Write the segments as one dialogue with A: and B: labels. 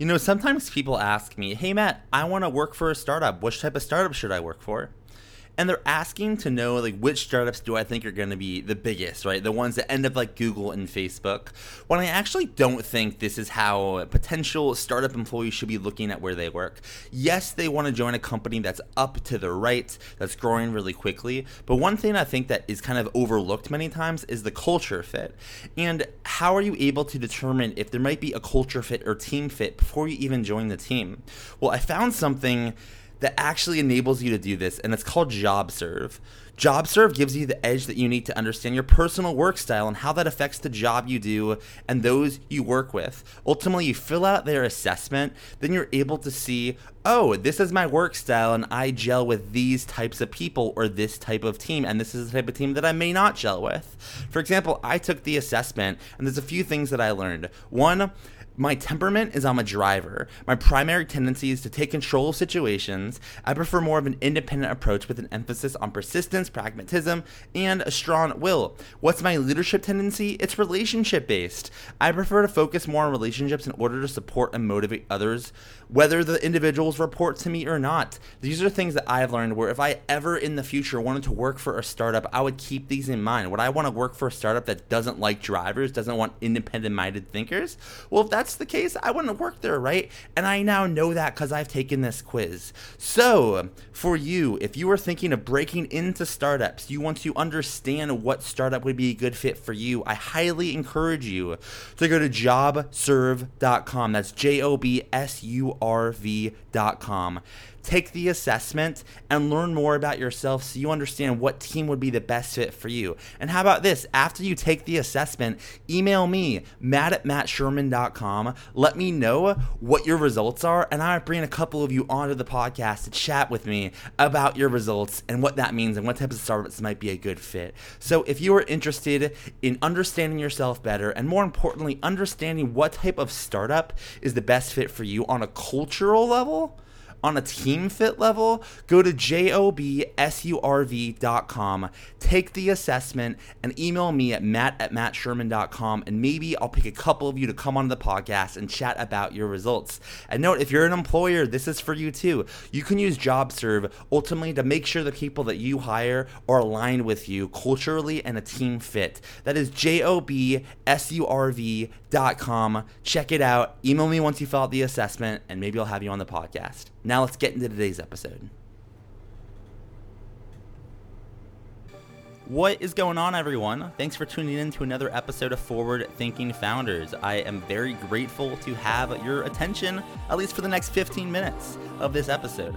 A: You know, sometimes people ask me, hey, Matt, I want to work for a startup. Which type of startup should I work for? And they're asking to know like which startups do I think are going to be the biggest, right? The ones that end up like Google and Facebook. When I actually don't think this is how potential startup employees should be looking at where they work. Yes, they want to join a company that's up to the right, that's growing really quickly, but one thing I think that is kind of overlooked many times is the culture fit. And how are you able to determine if there might be a culture fit or team fit before you even join the team? Well, I found something that actually enables you to do this, and it's called JobSurv. JobSurv gives you the edge that you need to understand your personal work style and how that affects the job you do and those you work with. Ultimately, you fill out their assessment, then you're able to see, oh, this is my work style and I gel with these types of people or this type of team, and this is the type of team that I may not gel with. For example, I took the assessment, and there's a few things that I learned. One, my temperament is I'm a driver. My primary tendency is to take control of situations. I prefer more of an independent approach with an emphasis on persistence, pragmatism, and a strong will. What's my leadership tendency? It's relationship based. I prefer to focus more on relationships in order to support and motivate others, whether the individuals report to me or not. These are things that I've learned where if I ever in the future wanted to work for a startup, I would keep these in mind. Would I want to work for a startup that doesn't like drivers, doesn't want independent minded thinkers? Well, if that's the case, I wouldn't work there, right? And I now know that because I've taken this quiz. So, for you, if you are thinking of breaking into startups, you want to understand what startup would be a good fit for you, I highly encourage you to go to jobsurv.com. That's J O B S U R V.com take the assessment and learn more about yourself so you understand what team would be the best fit for you. And how about this? After you take the assessment, email me, matt at mattsherman.com. Let me know what your results are, and I'll bring a couple of you onto the podcast to chat with me about your results and what that means and what types of startups might be a good fit. So if you are interested in understanding yourself better and more importantly, understanding what type of startup is the best fit for you on a cultural level, on a team fit level, go to jobsurv.com, take the assessment, and email me at matt at mattsherman.com, and maybe I'll pick a couple of you to come on the podcast and chat about your results. And note, if you're an employer, this is for you too. You can use JobSurv ultimately to make sure the people that you hire are aligned with you culturally and a team fit. That is jobsurv.com. Check it out. Email me once you fill out the assessment, and maybe I'll have you on the podcast. Now let's get into today's episode. What is going on, everyone? Thanks for tuning in to another episode of Forward Thinking Founders. I am very grateful to have your attention, at least for the next 15 minutes of this episode.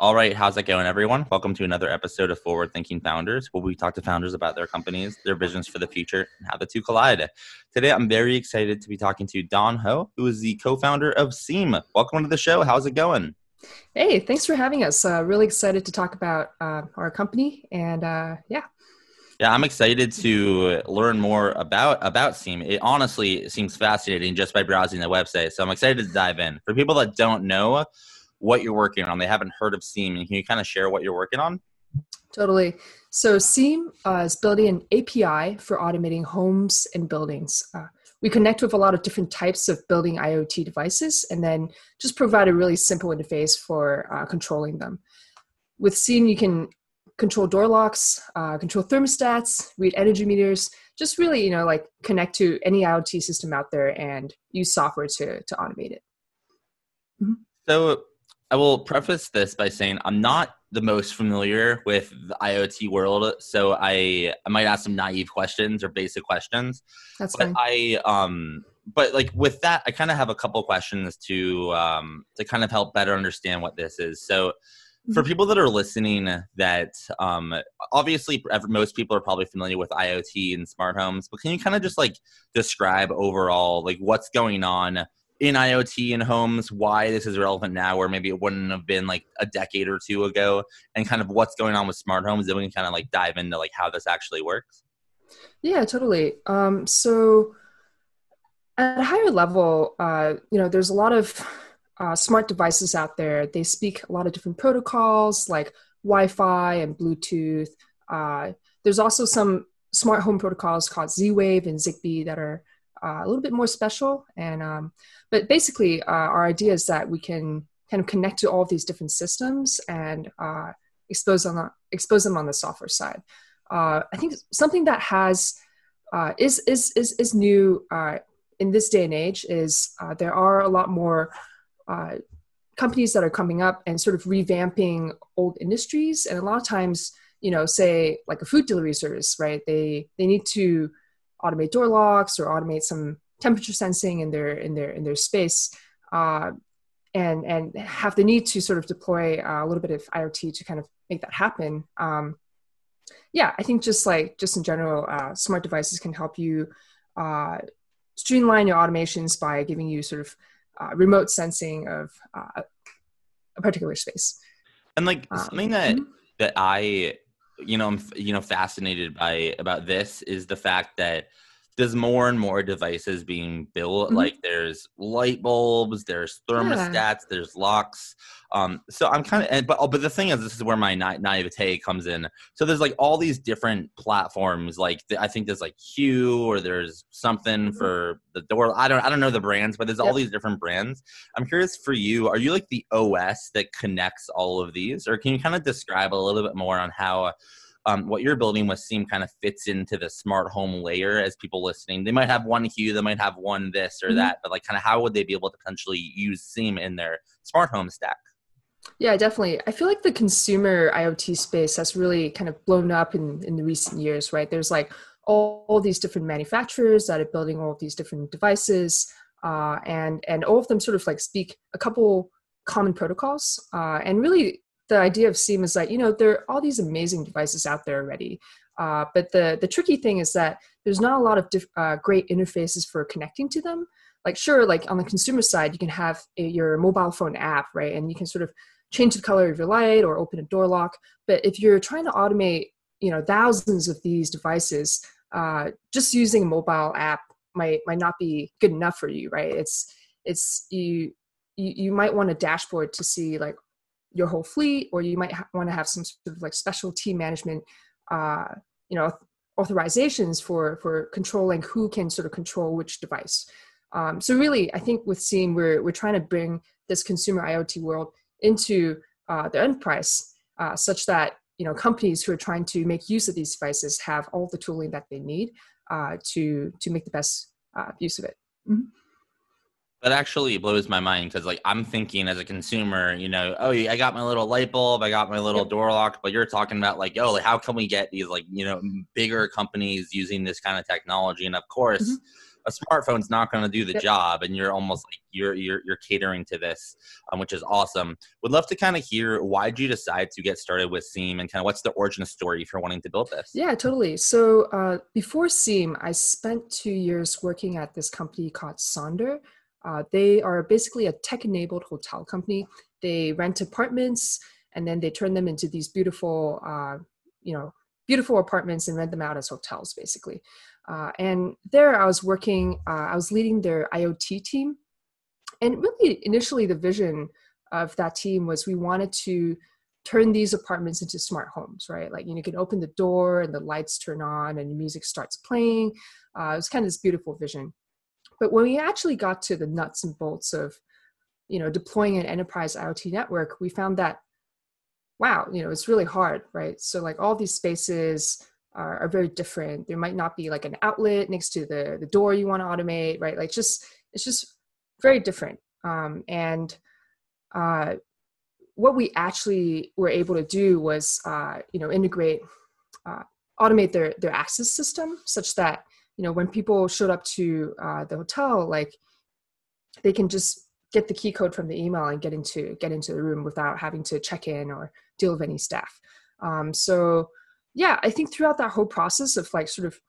A: All right, how's it going, everyone? Welcome to another episode of Forward Thinking Founders, where we talk to founders about their companies, their visions for the future, and how the two collide. Today, I'm very excited to be talking to Dawn Ho, who is the co-founder of Seam. Welcome to the show. How's it going?
B: Hey, thanks for having us. Uh, really excited to talk about uh, our company, and uh, yeah.
A: Yeah, I'm excited to learn more about about Seam. It honestly seems fascinating just by browsing the website. So I'm excited to dive in. For people that don't know, what you're working on. They haven't heard of Seam. And can you kind of share what you're working on?
B: Totally. So Seam uh, is building an API for automating homes and buildings. Uh, we connect with a lot of different types of building IoT devices and then just provide a really simple interface for uh, controlling them. With Seam, you can control door locks, uh, control thermostats, read energy meters, just really, you know, like connect to any IoT system out there and use software to, to automate it.
A: Mm-hmm. So I will preface this by saying I'm not the most familiar with the IoT world, so I I might ask some naive questions or basic questions.
B: That's but fine.
A: I um but like with that, I kind of have a couple questions to um, to kind of help better understand what this is. So, for
B: Mm-hmm.
A: people that are listening, that um, obviously most people are probably familiar with IoT and smart homes, but can you kind of just like describe overall like what's going on in IoT in homes, why this is relevant now, where maybe it wouldn't have been like a decade or two ago, and kind of what's going on with smart homes? Then we can kind of like dive into like how this actually works.
B: Yeah, totally. Um, so at a higher level, uh, you know, there's a lot of uh, smart devices out there. They speak a lot of different protocols like Wi-Fi and Bluetooth. Uh, there's also some smart home protocols called Z-Wave and Zigbee that are uh, a little bit more special. And um, but basically, uh, our idea is that we can kind of connect to all of these different systems and uh, expose on, expose them on the software side. Uh, I think something that has uh, is is is is new uh, in this day and age is there are a lot more companies that are coming up and sort of revamping old industries, and a lot of times, you know, say like a food delivery service, right? They they need to automate door locks or automate some temperature sensing in their in their in their space. Uh, and and have the need to sort of deploy uh, a little bit of IoT to kind of make that happen. Um, yeah, I think just like just in general, uh, smart devices can help you uh, streamline your automations by giving you sort of uh, remote sensing of uh, a particular space.
A: And like
B: Um,
A: something that
B: mhm.
A: that I you know I'm you know fascinated by about this is the fact that there's more and more devices being built
B: Mhm.
A: like there's light bulbs there's thermostats there's locks um so i'm kind of but oh, but the thing is this is where my na- naivete comes in so there's like all these different platforms like th- i think there's like hue or there's something
B: Mhm.
A: for the door i don't i don't know the brands but there's all these different brands i'm curious for you are you like the os that connects all of these or can you kind of describe a little bit more on how um, what you're building with Seam kind of fits into the smart home layer as people listening. They might have one hue, they might have one this or
B: Mhm.
A: that, but like kind of how would they be able to potentially use Seam in their smart home stack?
B: Yeah, definitely. I feel like the consumer IoT space has really kind of blown up in, in the recent years, right? There's like all, all these different manufacturers that are building all of these different devices, uh, and and all of them sort of like speak a couple common protocols. Uh, and really, the idea of Seam is that you know there are all these amazing devices out there already, uh, but the the tricky thing is that there's not a lot of diff- uh, great interfaces for connecting to them. Like sure, like on the consumer side, you can have a, your mobile phone app, right, and you can sort of change the color of your light or open a door lock. But if you're trying to automate, you know, thousands of these devices, uh, just using a mobile app might might not be good enough for you, right? It's it's you you, you might want a dashboard to see like your whole fleet, or you might ha- want to have some sort of like special team management, uh, you know, authorizations for for controlling who can sort of control which device. Um, so really, I think with Seam, we're we're trying to bring this consumer IoT world into uh, the enterprise, uh, such that you know companies who are trying to make use of these devices have all the tooling that they need uh, to to make the best uh, use of it.
A: That actually blows my mind because, like, I'm thinking as a consumer, you know, oh, I got my little light bulb, I got my little
B: Yep.
A: door lock, but you're talking about like, oh, like, how can we get these like, you know, bigger companies using this kind of technology? And of course,
B: Mhm.
A: a smartphone's not going to do the
B: Yep.
A: job, and you're almost like you're you're you're catering to this, um, which is awesome. Would love to kind of hear why did you decide to get started with Seam, and kind of what's the origin story for wanting to build this?
B: Yeah, totally. So uh, before Seam, I spent two years working at this company called Sonder. Uh, they are basically a tech-enabled hotel company. They rent apartments and then they turn them into these beautiful, uh, you know, beautiful apartments and rent them out as hotels, basically. Uh, and there, I was working. Uh, I was leading their IoT team, and really, initially, the vision of that team was we wanted to turn these apartments into smart homes, right? Like you, know, you can open the door and the lights turn on and the music starts playing. Uh, it was kind of this beautiful vision. But when we actually got to the nuts and bolts of, you know, deploying an enterprise IoT network, we found that, wow, you know, it's really hard, right? So like all these spaces are, are very different. There might not be like an outlet next to the the door you want to automate, right? Like just it's just very different. Um, and uh, what we actually were able to do was, uh, you know, integrate, uh, automate their their access system such that you know, when people showed up to uh, the hotel, like they can just get the key code from the email and get into get into the room without having to check in or deal with any staff. Um, so yeah, I think throughout that whole process of like sort of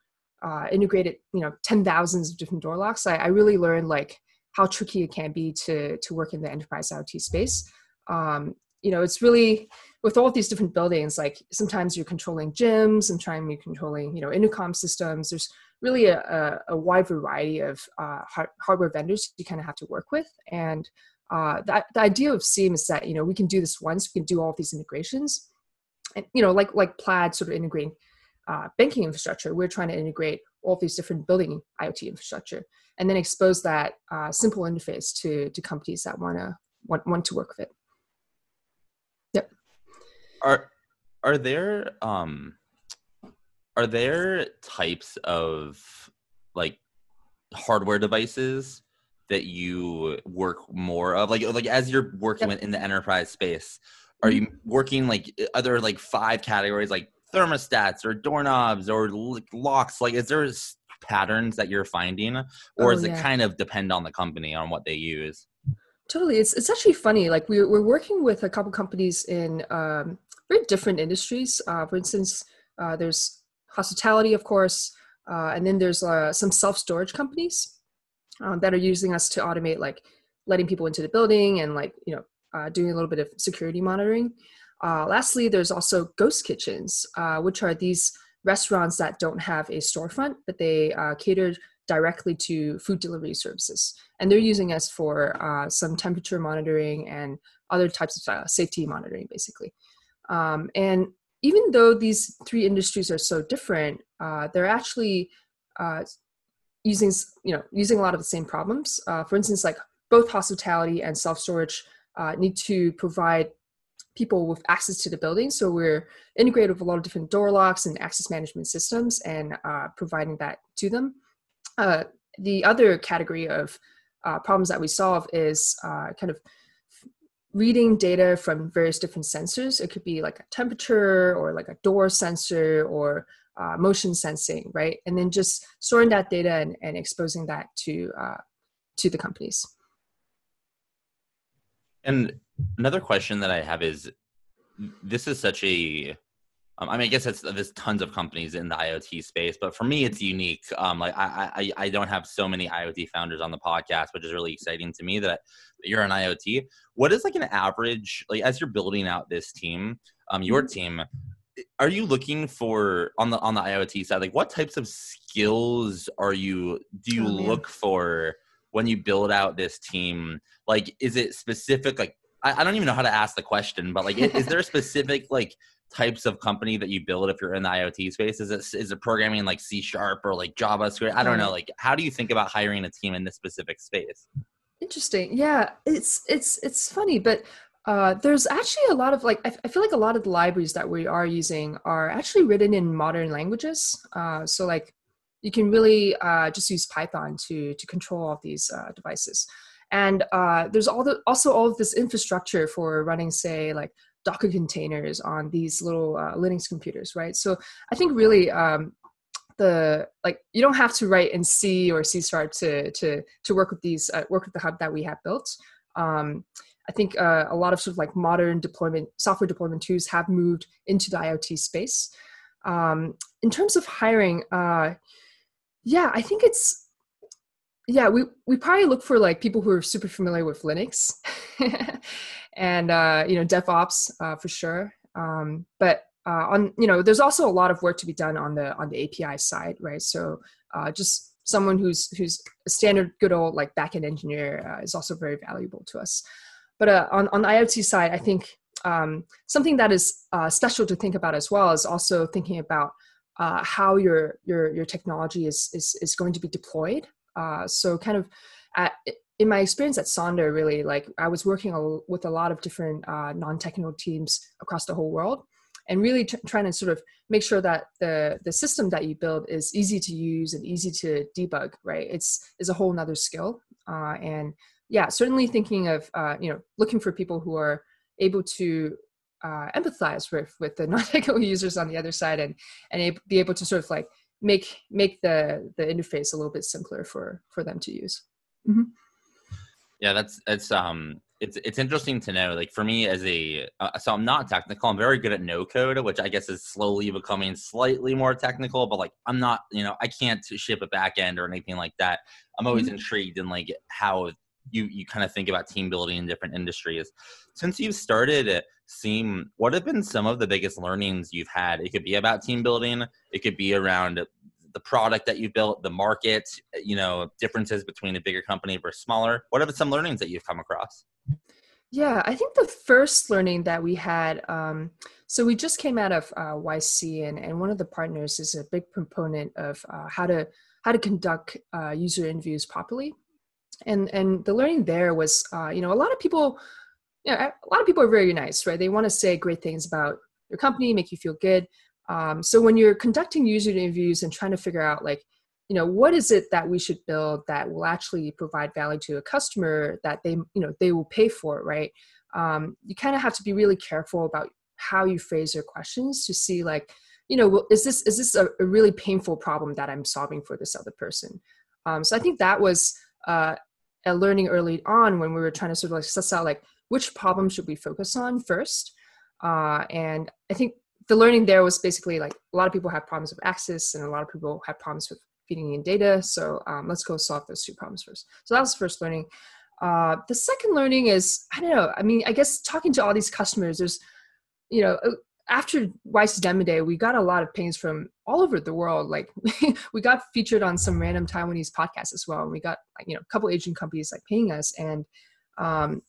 B: uh, integrated, you know, ten thousands of different door locks, I, I, really learned like how tricky it can be to to work in the enterprise IoT space. Um, you know, it's really with all these different buildings. Like sometimes you're controlling gyms, and trying to be controlling, you know, intercom systems. There's really a, a, wide variety of uh, hardware vendors you kind of have to work with. And uh, the, the idea of Seam is that you know we can do this once. We can do all these integrations, and you know, like like Plaid sort of integrating uh, banking infrastructure. We're trying to integrate all these different building IoT infrastructure, and then expose that uh, simple interface to to companies that wanna want want to work with it. Yep.
A: Are are there um are there types of like hardware devices that you work more of? Like like as you're working yep. in the enterprise space are you mm-hmm. working like other like five categories like thermostats or doorknobs or locks? Like is there patterns that you're finding or oh, does it kind of depend on the company on what they use?
B: Totally. It's, it's actually funny like we're, we're working with a couple companies in um, very different industries. Uh, for instance uh, there's hospitality, of course, uh, and then there's uh, some self storage companies um, that are using us to automate like letting people into the building and like you know uh, doing a little bit of security monitoring. Uh, lastly, there's also ghost kitchens, uh, which are these restaurants that don't have a storefront, but they cater directly to food delivery services, and they're using us for some temperature monitoring and other types of safety monitoring, basically. Um, and even though these three industries are so different, uh, they're actually uh, using you know using a lot of the same problems. Uh, for instance, like both hospitality and self storage uh, need to provide people with access to the building. So we're integrated with a lot of different door locks and access management systems and uh, providing that to them. Uh, the other category of problems that we solve is kind of reading data from various different sensors. It could be like a temperature or like a door sensor or uh, motion sensing, right? And then just storing that data and, and exposing that to uh, to the companies.
A: And another question that I have is, this is such a um, I mean, I guess it's, there's tons of companies in the IoT space, but for me, it's unique. Um, like I, I, I don't have so many IoT founders on the podcast, which is really exciting to me that you're an IoT. What is like an average, like as you're building out this team, um, your mm-hmm. team, are you looking for on the on the IoT side? Like, what types of skills are you do you oh, look for when you build out this team? Like, is it specific? Like, I, I don't even know how to ask the question, but like, is, is there a specific like types of company that you build if you're in the IoT space? Is it is it programming like C sharp or like JavaScript? I don't know. Like, how do you think about hiring a team in this specific space?
B: Interesting. Yeah, it's it's it's funny, but uh, there's actually a lot of like I, I, feel like a lot of the libraries that we are using are actually written in modern languages. Uh, so like you can really uh, just use Python to to control all these uh, devices. And uh, there's all the, also all of this infrastructure for running, say, like Docker containers on these little uh, Linux computers, right? So I think really um, the like you don't have to write in C or C sharp to to to work with these uh, work with the hub that we have built. Um, I think uh, a lot of sort of like modern deployment software deployment tools have moved into the IoT space. Um, in terms of hiring, uh, yeah, I think it's yeah we we probably look for like people who are super familiar with Linux. and uh, you know DevOps uh, for sure. Um, but uh, on you know there's also a lot of work to be done on the on the API side, right? So uh, just someone who's who's a standard good old like backend engineer uh, is also very valuable to us. But uh, on on the IoT side, I think um, something that is special to think about as well is also thinking about how your your your technology is is is going to be deployed. So kind of at, in my experience at Sonder, really, like I was working with a lot of different uh, non-technical teams across the whole world, and really t- trying to sort of make sure that the the system that you build is easy to use and easy to debug. Right, it's is a whole nother skill, uh, and yeah, certainly thinking of uh, you know looking for people who are able to uh, empathize with with the non-technical users on the other side and and be able to sort of like make make the the interface a little bit simpler for for them to use. Mm-hmm.
A: Yeah, that's it's um it's it's interesting to know. Like for me as a uh, so I'm not technical. I'm very good at no code, which I guess is slowly becoming slightly more technical. But like I'm not, you know, I can't ship a back end or anything like that. I'm always mm-hmm. intrigued in like how you you kind of think about team building in different industries. Since you've started Seam, what have been some of the biggest learnings you've had? It could be about team building. It could be around the product that you built, the market, you know, differences between a bigger company versus smaller. What are some learnings that you've come across?
B: Yeah, I think the first learning that we had, um, so we just came out of uh, YC, and, and one of the partners is a big proponent of uh, how to how to conduct uh, user interviews properly, and and the learning there was, uh, you know, a lot of people, you know, a lot of people are very nice, right? They want to say great things about your company, make you feel good, um, so when you're conducting user interviews and trying to figure out like, you know, what is it that we should build that will actually provide value to a customer that they, you know, they will pay for, right? Um, you kind of have to be really careful about how you phrase your questions to see like, you know, is this is this a, a really painful problem that I'm solving for this other person? Um, so I think that was uh, a learning early on when we were trying to sort of like suss out like which problem should we focus on first. Uh, and I think the learning there was basically like a lot of people have problems with access and a lot of people have problems with feeding in data. So um, let's go solve those two problems first. So that was the first learning. Uh, the second learning is, I don't know, I mean, I guess talking to all these customers, there's, you know, uh, after YC Demo Day, we got a lot of pings from all over the world. Like we got featured on some random Taiwanese podcast as well. And we got, you know, a couple Asian companies like paying us and um,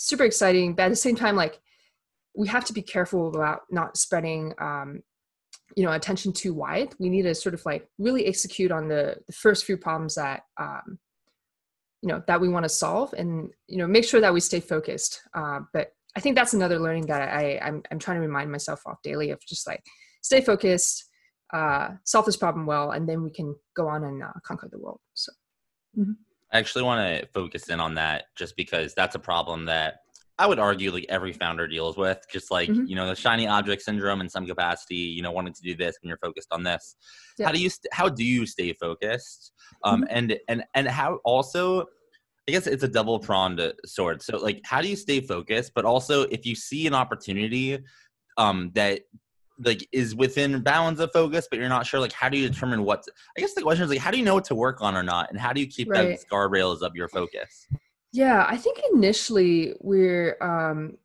B: super exciting. But at the same time, like we have to be careful about not spreading um, you know attention too wide we need to sort of like really execute on the, the first few problems that um, you know that we want to solve and you know make sure that we stay focused uh, but i think that's another learning that i I'm, I'm trying to remind myself of daily of just like stay focused uh, solve this problem well and then we can go on and uh, conquer the world so
A: mm-hmm. I actually want to focus in on that just because that's a problem that I would argue like every founder deals with, just like mm-hmm. you know the shiny object syndrome in some capacity. You know, wanting to do this when you're focused on this. Yeah. How do you st- how do you stay focused? Um, mm-hmm. and and and how also, I guess it's a double pronged sword. So like, how do you stay focused? But also, if you see an opportunity, um, that like is within bounds of focus, but you're not sure. Like, how do you determine what? I guess the question is like, how do you know what to work on or not, and how do you keep right. those guardrails of your focus?
B: Yeah, I think initially we're um,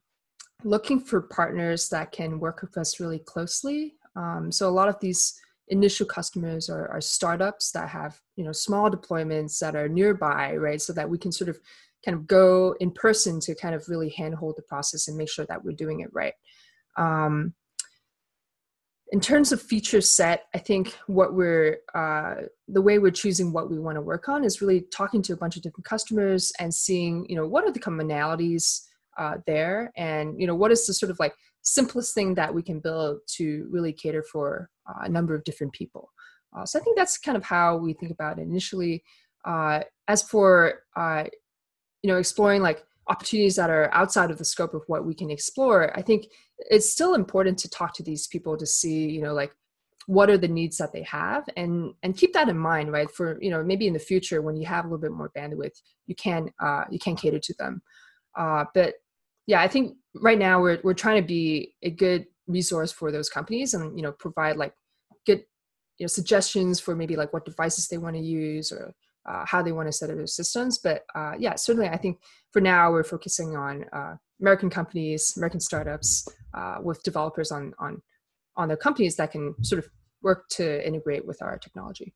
B: looking for partners that can work with us really closely. Um, so a lot of these initial customers are, are, startups that have you know small deployments that are nearby, right? So that we can sort of kind of go in person to kind of really handhold the process and make sure that we're doing it right. Um, in terms of feature set, I think what we're uh, the way we're choosing what we want to work on is really talking to a bunch of different customers and seeing, you know, what are the commonalities uh, there, and you know, what is the sort of like simplest thing that we can build to really cater for uh, a number of different people. Uh, so I think that's kind of how we think about it initially. Uh, as for uh, you know, exploring like opportunities that are outside of the scope of what we can explore, I think it's still important to talk to these people to see you know like what are the needs that they have and and keep that in mind right? For you know maybe in the future when you have a little bit more bandwidth you can uh, you can cater to them. Uh, but yeah i think right now we're, we're trying to be a good resource for those companies and you know provide like good you know suggestions for maybe like what devices they want to use or uh, how they want to set up their systems. But uh, yeah certainly i think for now we're focusing on uh, american companies american startups uh, with developers on on on their companies that can sort of work to integrate with our technology.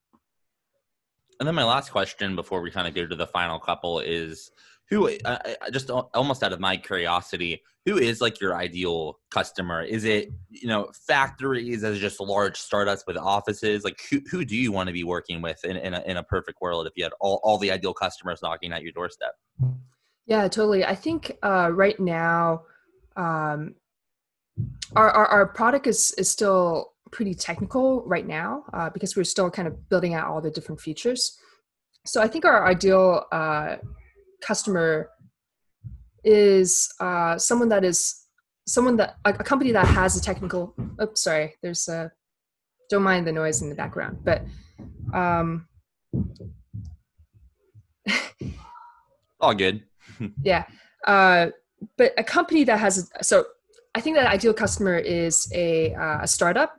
A: And then my last question before we kind of go to the final couple is who uh, just almost out of my curiosity who is like your ideal customer? Is it you know factories as just large startups with offices? Like who, who do you want to be working with in, in, a, in a perfect world if you had all, all the ideal customers knocking at your doorstep?
B: Yeah totally. I think uh, right now um, our, our, our product is is still pretty technical right now uh, because we're still kind of building out all the different features. So I think our ideal uh, customer is uh, someone that is someone that a, a, company that has a technical. Oops, sorry. There's a don't mind the noise in the background. But um,
A: all good.
B: yeah. Uh, but a company that has so I think that ideal customer is a uh, a startup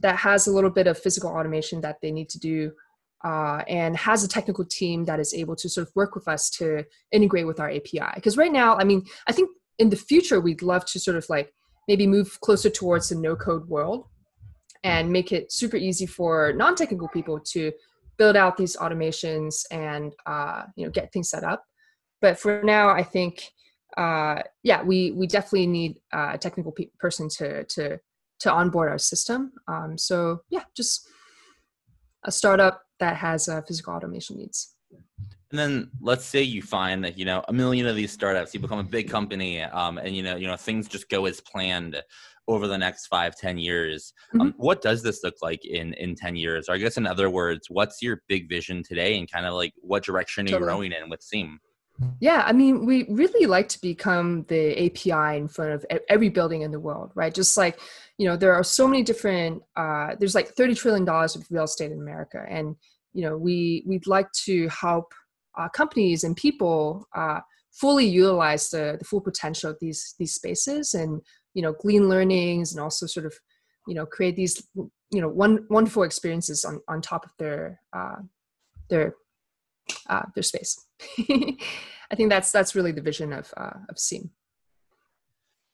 B: that has a little bit of physical automation that they need to do uh, and has a technical team that is able to sort of work with us to integrate with our API. Because right now, I mean, I think in the future we'd love to sort of like maybe move closer towards the no code world and make it super easy for non-technical people to build out these automations and uh, you know get things set up but for now i think uh, yeah we we definitely need a technical pe- person to to to onboard our system um, so yeah just a startup that has uh, physical automation needs
A: and then let's say you find that you know a million of these startups, you become a big company, um, and you know you know things just go as planned over the next five ten years. Um, mm-hmm. Um, what does this look like in in ten years? Or I guess in other words, what's your big vision today, and kind of like what direction are you growing in with Seam?
B: Yeah, I mean, we really like to become the API in front of every building in the world, right? Just like, you know, there are so many different, uh, there's like $30 trillion of real estate in America. And, you know, we, we'd like to help uh, companies and people uh, fully utilize the, the full potential of these these spaces and you know glean learnings and also sort of you know create these you know one, wonderful experiences on, on top of their uh, their uh, their space. I think that's that's really the vision of uh, of Seam.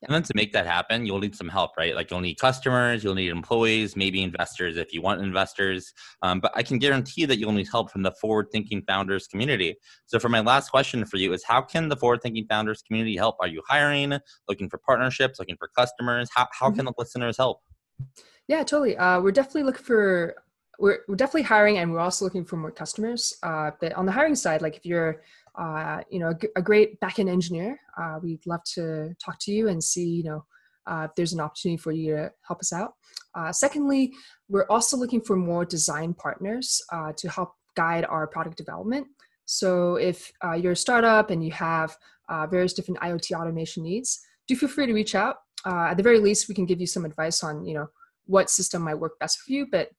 A: And then to make that happen, you'll need some help, right? Like you'll need customers, you'll need employees, maybe investors if you want investors. Um, but I can guarantee that you'll need help from the forward thinking founders community. So, for my last question for you is how can the forward thinking founders community help? Are you hiring, looking for partnerships, looking for customers? How, how can mm-hmm. the listeners help?
B: Yeah, totally. Uh, we're definitely looking for we're, we're definitely hiring and we're also looking for more customers uh, but on the hiring side like if you're uh, you know, a, great backend engineer. Uh, we'd love to talk to you and see, you know, uh, if there's an opportunity for you to help us out. Uh, secondly, we're also looking for more design partners uh, to help guide our product development. So if you're a startup and you have various different IoT automation needs, do feel free to reach out. at the very least, we can give you some advice on, you know, what system might work best for you. But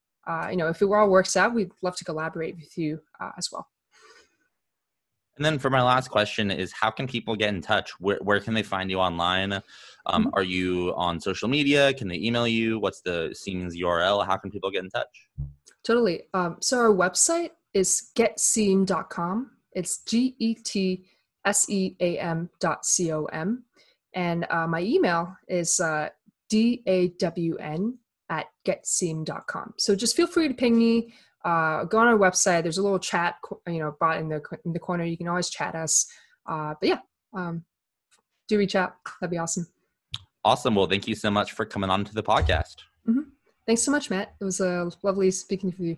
B: you know, if it all works out, we'd love to collaborate with you as well.
A: And then for my last question is how can people get in touch? Where, where can they find you online? Um, mm-hmm. Are you on social media? Can they email you? What's the Seam's URL? How can people get in touch?
B: Totally. Um, so our website is getseam.com. It's G E T S E A M dot C O M. And uh, my email is uh, D A W N at getseam.com. So just feel free to ping me uh, go on our website. There's a little chat, you know, bot in the in the corner. You can always chat us. Uh, but yeah, um, do reach out. That'd be awesome.
A: Awesome. Well, thank you so much for coming on to the podcast.
B: Mm-hmm. Thanks so much, Matt. It was uh, lovely speaking with you.